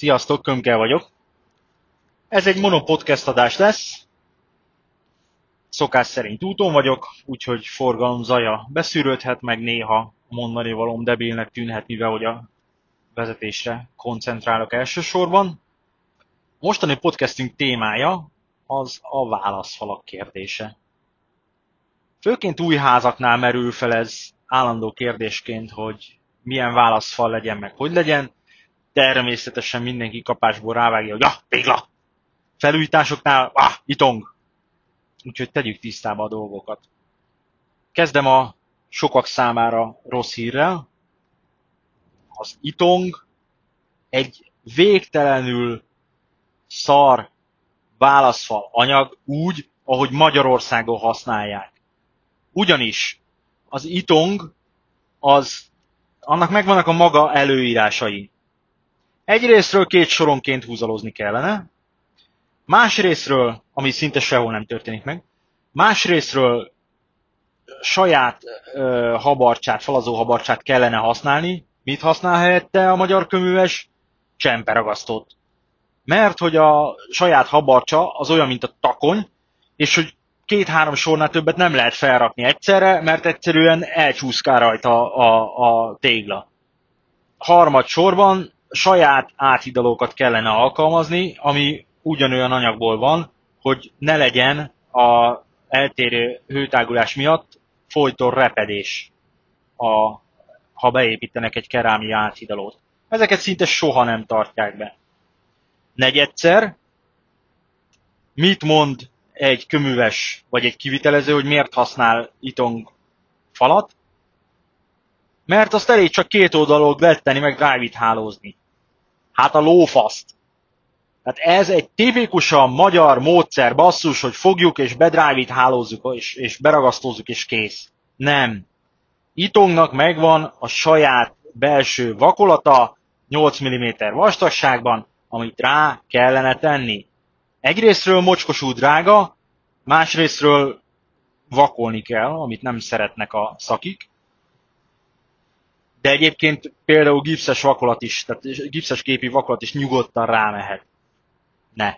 Sziasztok, Kömkel vagyok. Ez egy monopodcast adás lesz. Szokás szerint úton vagyok, úgyhogy forgalom zaja beszűrődhet, meg néha mondani valóm debilnek tűnhet, mivel hogy a vezetésre koncentrálok elsősorban. Mostani podcasting témája az a válaszfalak kérdése. Főként új házaknál merül fel ez állandó kérdésként, hogy milyen válaszfal legyen, meg hogy legyen. Természetesen mindenki kapásból rávágja, hogy ah, tégla! Felújításoknál, ah, itong! Úgyhogy tegyük tisztába a dolgokat. Kezdem a sokak számára rossz hírrel. Az itong egy végtelenül szar válaszfal anyag úgy, ahogy Magyarországon használják. Ugyanis az itong az annak megvannak a maga előírásai. Egyrésztről két soronként húzalozni kellene, másrésztről, ami szinte sehol nem történik meg, másrésztről saját ö, habarcsát, falazó habarcsát kellene használni. Mit használ helyette a magyar köműves? Csemperagasztót. Mert hogy a saját habarcsa az olyan, mint a takony, és hogy két-három sornál többet nem lehet felrakni egyszerre, mert egyszerűen elcsúszkál rajta a, a, a tégla. Harmad sorban saját áthidalókat kellene alkalmazni, ami ugyanolyan anyagból van, hogy ne legyen a eltérő hőtágulás miatt folyton repedés, a, ha beépítenek egy kerámia áthidalót. Ezeket szinte soha nem tartják be. Negyedszer, mit mond egy köműves vagy egy kivitelező, hogy miért használ itong falat, mert azt elég csak két oldalról letteni, meg drive hálózni. Hát a lófaszt. Tehát ez egy tipikusan magyar módszer, basszus, hogy fogjuk és bedrive hálózzuk, és, és beragasztózzuk, és kész. Nem. Itongnak megvan a saját belső vakolata, 8 mm vastagságban, amit rá kellene tenni. Egyrésztről mocskosú drága, másrésztről vakolni kell, amit nem szeretnek a szakik. De egyébként például gipszes vakolat is, tehát gipszes képi vakolat is nyugodtan rámehet. Ne.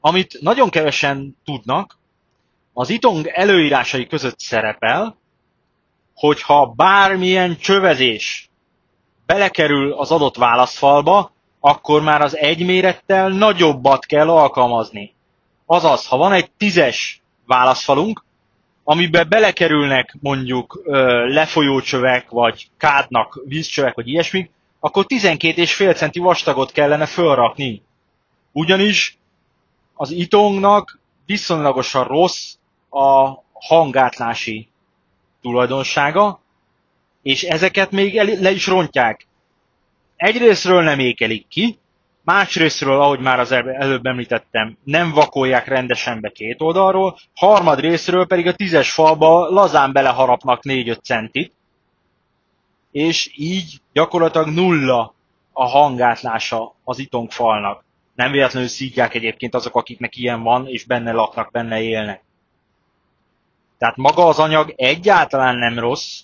Amit nagyon kevesen tudnak, az itong előírásai között szerepel, hogyha bármilyen csövezés belekerül az adott válaszfalba, akkor már az egy mérettel nagyobbat kell alkalmazni. Azaz, ha van egy tízes válaszfalunk, amiben belekerülnek mondjuk lefolyócsövek, vagy kádnak vízcsövek, vagy ilyesmik, akkor 12,5 centi vastagot kellene fölrakni. Ugyanis az itongnak viszonylagosan rossz a hangátlási tulajdonsága, és ezeket még le is rontják egyrésztről nem ékelik ki, másrésztről, ahogy már az előbb említettem, nem vakolják rendesen be két oldalról, harmad részről pedig a tízes falba lazán beleharapnak 4-5 centit, és így gyakorlatilag nulla a hangátlása az itongfalnak. Nem véletlenül szígják egyébként azok, akiknek ilyen van, és benne laknak, benne élnek. Tehát maga az anyag egyáltalán nem rossz,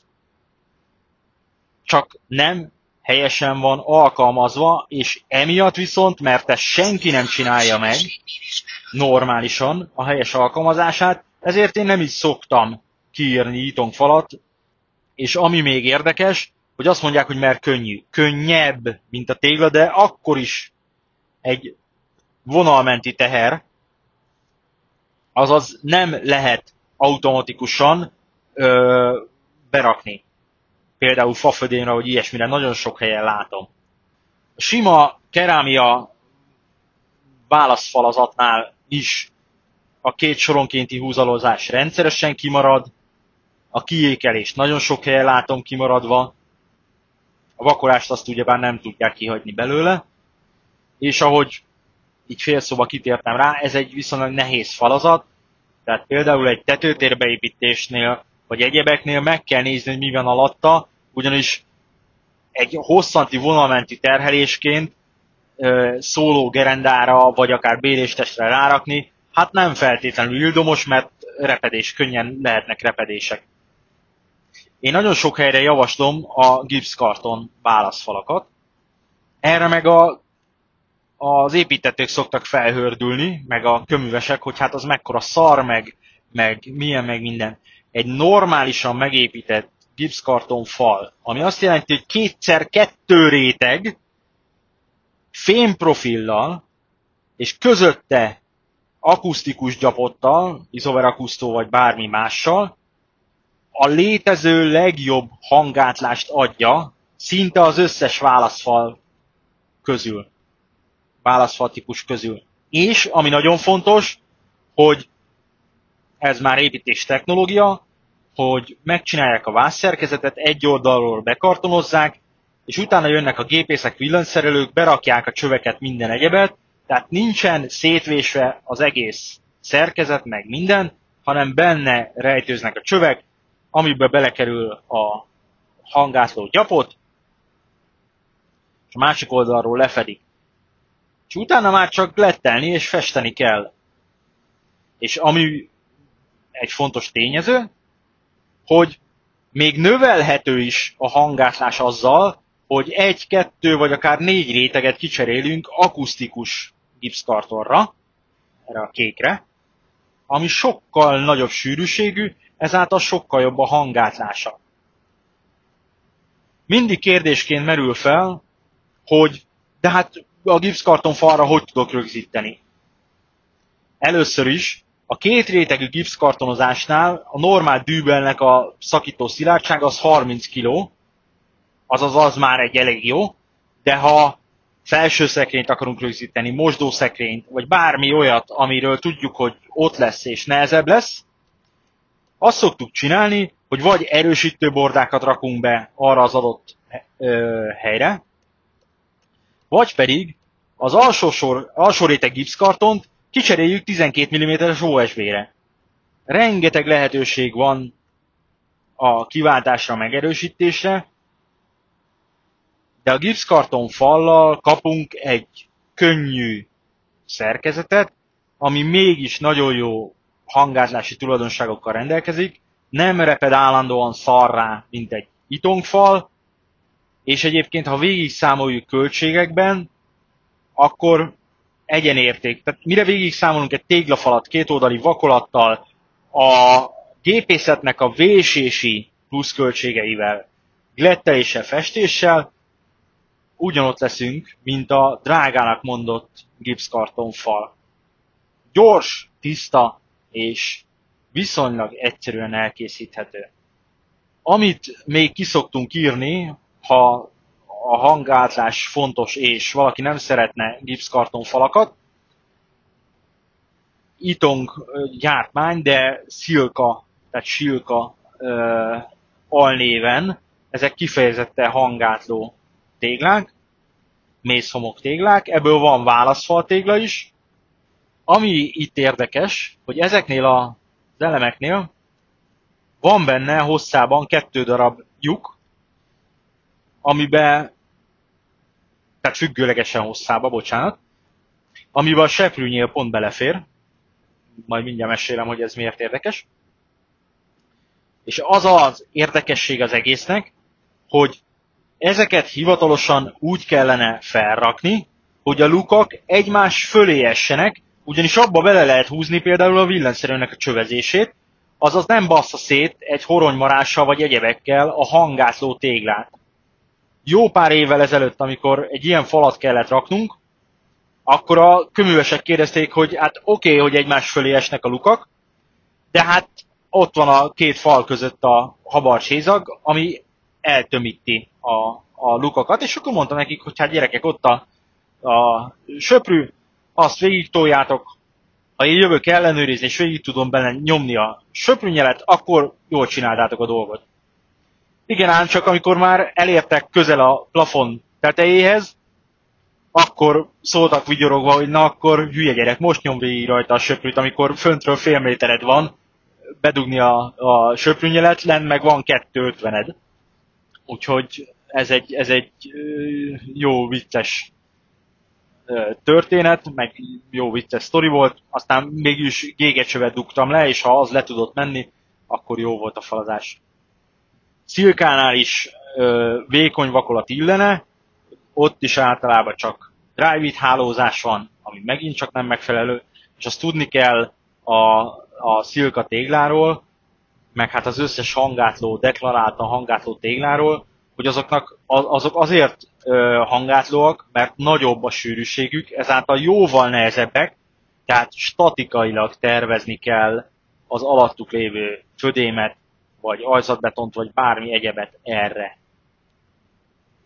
csak nem helyesen van alkalmazva, és emiatt viszont, mert ezt senki nem csinálja meg normálisan a helyes alkalmazását, ezért én nem is szoktam kiírni itongfalat, és ami még érdekes, hogy azt mondják, hogy mert könnyű. Könnyebb, mint a tégla, de akkor is egy vonalmenti teher, azaz nem lehet automatikusan ö, berakni például fafödémre, vagy ilyesmire nagyon sok helyen látom. A sima kerámia válaszfalazatnál is a két soronkénti húzalozás rendszeresen kimarad, a kiékelés nagyon sok helyen látom kimaradva, a vakolást azt ugyebár nem tudják kihagyni belőle, és ahogy így félszóba kitértem rá, ez egy viszonylag nehéz falazat, tehát például egy tetőtérbeépítésnél vagy egyebeknél meg kell nézni, hogy mi van alatta, ugyanis egy hosszanti vonalmenti terhelésként szóló gerendára, vagy akár béléstestre rárakni, hát nem feltétlenül ildomos, mert repedés, könnyen lehetnek repedések. Én nagyon sok helyre javaslom a gipszkarton válaszfalakat. Erre meg a az építetők szoktak felhördülni, meg a köművesek, hogy hát az mekkora szar, meg, meg milyen, meg minden. Egy normálisan megépített gipszkarton fal, ami azt jelenti, hogy kétszer kettő réteg, fémprofillal, és közötte akusztikus gyapottal, izoverakusztó vagy bármi mással, a létező legjobb hangátlást adja szinte az összes válaszfal közül. Válaszfal típus közül. És, ami nagyon fontos, hogy ez már építés technológia, hogy megcsinálják a vászszerkezetet, egy oldalról bekartonozzák, és utána jönnek a gépészek, villanyszerelők, berakják a csöveket, minden egyebet, tehát nincsen szétvésve az egész szerkezet, meg minden, hanem benne rejtőznek a csövek, amiben belekerül a hangászló gyapot, és a másik oldalról lefedik. És utána már csak lettelni és festeni kell. És ami egy fontos tényező, hogy még növelhető is a hangátlás azzal, hogy egy, kettő vagy akár négy réteget kicserélünk akusztikus gipszkartonra, erre a kékre, ami sokkal nagyobb sűrűségű, ezáltal sokkal jobb a hangátlása. Mindig kérdésként merül fel, hogy de hát a gipszkarton falra hogy tudok rögzíteni? Először is a két rétegű gipszkartonozásnál a normál dűbelnek a szakító szilárdság az 30 kg, azaz az már egy elég jó, de ha felső szekrényt akarunk rögzíteni, mosdószekrényt, vagy bármi olyat, amiről tudjuk, hogy ott lesz és nehezebb lesz, azt szoktuk csinálni, hogy vagy erősítő bordákat rakunk be arra az adott ö, helyre, vagy pedig az alsó, sor, alsó réteg gipszkartont kicseréljük 12 mm-es OSB-re. Rengeteg lehetőség van a kiváltásra, megerősítésre, de a gipszkarton fallal kapunk egy könnyű szerkezetet, ami mégis nagyon jó hangázlási tulajdonságokkal rendelkezik, nem reped állandóan szarrá, mint egy itongfal, és egyébként, ha végig számoljuk költségekben, akkor egyenérték. Tehát mire végig számolunk egy téglafalat kétoldali vakolattal, a gépészetnek a vésési pluszköltségeivel, gletteléssel, festéssel, ugyanott leszünk, mint a drágának mondott gipszkartonfal. Gyors, tiszta és viszonylag egyszerűen elkészíthető. Amit még kiszoktunk írni, ha a hangátlás fontos, és valaki nem szeretne gipszkartonfalakat, itong gyártmány, de szilka, tehát silka ö, alnéven, ezek kifejezetten hangátló téglák, mészhomok téglák, ebből van válaszfal tégla is. Ami itt érdekes, hogy ezeknél az elemeknél van benne hosszában kettő darab lyuk, amiben, tehát függőlegesen hosszába, bocsánat, amiben a seprűnyél pont belefér, majd mindjárt mesélem, hogy ez miért érdekes. És az az érdekesség az egésznek, hogy Ezeket hivatalosan úgy kellene felrakni, hogy a lukak egymás fölé essenek, ugyanis abba bele lehet húzni például a villanyszerűnek a csövezését, azaz nem bassza szét egy horonymarással vagy egyebekkel a hangátló téglát. Jó pár évvel ezelőtt, amikor egy ilyen falat kellett raknunk, akkor a köművesek kérdezték, hogy hát oké, okay, hogy egymás fölé esnek a lukak, de hát ott van a két fal között a habarcsézag, ami eltömíti a, a lukakat, és akkor mondta nekik, hogy hát gyerekek, ott a, a söprű, azt végig toljátok, ha én jövök ellenőrizni, és végig tudom benne nyomni a söprűnyelet, akkor jól csináltátok a dolgot. Igen, ám csak amikor már elértek közel a plafon tetejéhez, akkor szóltak vigyorogva, hogy na akkor hülye gyerek, most nyom végig rajta a söprűt, amikor föntről fél métered van, bedugni a, a söprűnyelet, lenn meg van kettő ötvened. Úgyhogy ez egy, ez egy jó vicces történet, meg jó vicces sztori volt, aztán mégis gégecsövet dugtam le, és ha az le tudott menni, akkor jó volt a falazás. Szilkánál is ö, vékony vakolat illene, ott is általában csak drive hálózás van, ami megint csak nem megfelelő, és azt tudni kell a, a szilka tégláról, meg hát az összes hangátló, deklaráltan hangátló tégláról, hogy azoknak, azok azért hangátlóak, mert nagyobb a sűrűségük, ezáltal jóval nehezebbek, tehát statikailag tervezni kell az alattuk lévő födémet, vagy ajzatbetont, vagy bármi egyebet erre.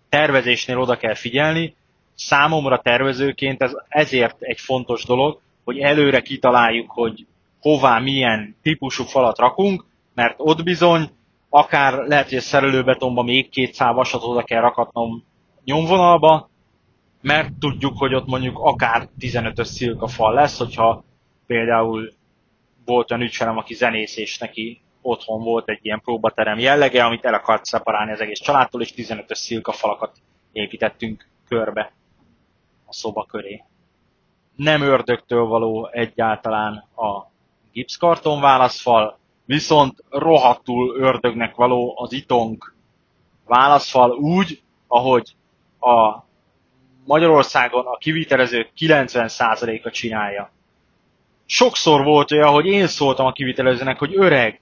Tervezésnél oda kell figyelni, számomra tervezőként ez ezért egy fontos dolog, hogy előre kitaláljuk, hogy hová milyen típusú falat rakunk, mert ott bizony akár lehet, hogy a szerelőbetonba még két szál vasat oda kell rakatnom nyomvonalba, mert tudjuk, hogy ott mondjuk akár 15-ös szilka fal lesz, hogyha például volt olyan ügyfelem, aki zenész, és neki otthon volt egy ilyen próbaterem jellege, amit el akart szeparálni az egész családtól, és 15-ös szilka falakat építettünk körbe a szoba köré. Nem ördögtől való egyáltalán a gipszkarton válaszfal, viszont rohadtul ördögnek való az itong válaszfal úgy, ahogy a Magyarországon a kivitelezők 90%-a csinálja. Sokszor volt olyan, hogy én szóltam a kivitelezőnek, hogy öreg,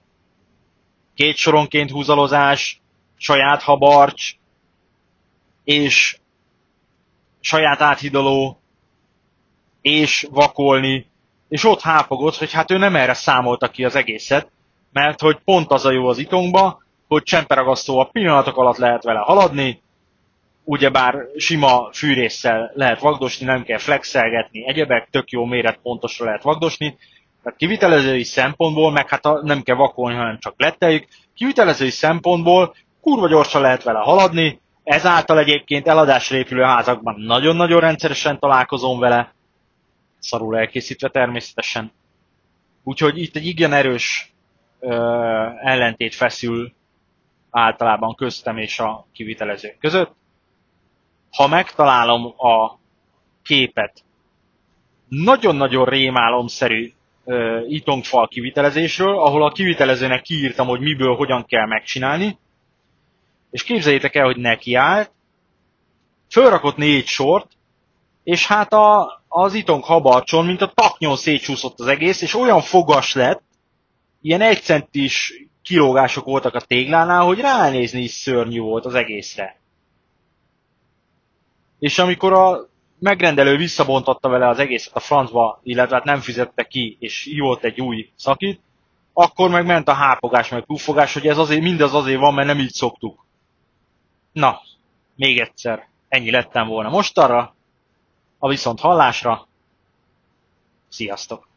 két soronként húzalozás, saját habarcs, és saját áthidaló, és vakolni, és ott hápogott, hogy hát ő nem erre számolta ki az egészet, mert hogy pont az a jó az itongba, hogy csemperagasztó a pillanatok alatt lehet vele haladni, ugyebár sima fűrészsel lehet vagdosni, nem kell flexelgetni, egyebek, tök jó méret pontosra lehet vagdosni, tehát kivitelezői szempontból, meg hát a, nem kell vakolni, hanem csak letteljük, kivitelezői szempontból kurva gyorsan lehet vele haladni, ezáltal egyébként eladásra épülő házakban nagyon-nagyon rendszeresen találkozom vele, szarul elkészítve természetesen. Úgyhogy itt egy igen erős ö, ellentét feszül általában köztem és a kivitelezők között. Ha megtalálom a képet nagyon-nagyon rémálomszerű uh, itongfal kivitelezésről, ahol a kivitelezőnek kiírtam, hogy miből, hogyan kell megcsinálni, és képzeljétek el, hogy nekiállt, fölrakott négy sort, és hát a, az itong habarcson, mint a taknyon szétsúszott az egész, és olyan fogas lett, ilyen egy centis kilógások voltak a téglánál, hogy ránézni is szörnyű volt az egészre. És amikor a megrendelő visszabontotta vele az egészet a francba, illetve hát nem fizette ki, és volt egy új szakít, akkor meg ment a hápogás, meg puffogás, hogy ez azért, mindez azért van, mert nem így szoktuk. Na, még egyszer, ennyi lettem volna most arra, a viszont hallásra. Sziasztok!